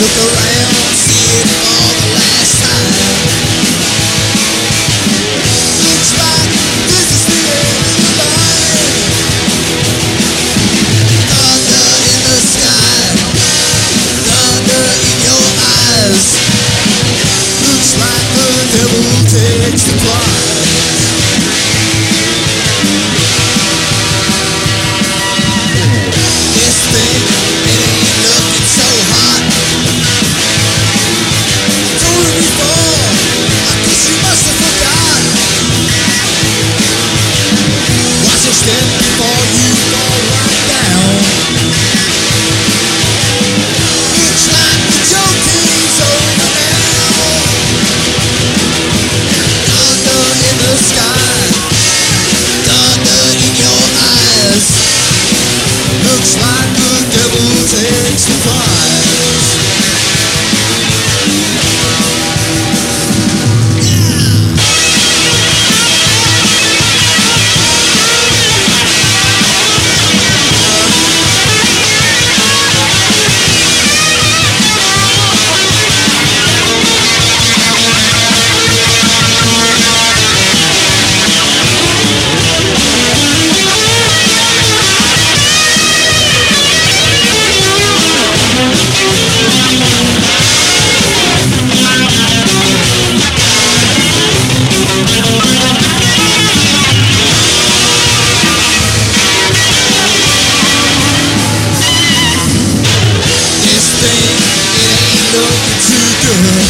Look around, see it for the last time. Looks like this is the end of the line. Thunder in the sky, thunder in your eyes. Looks like the devil takes the prize. Never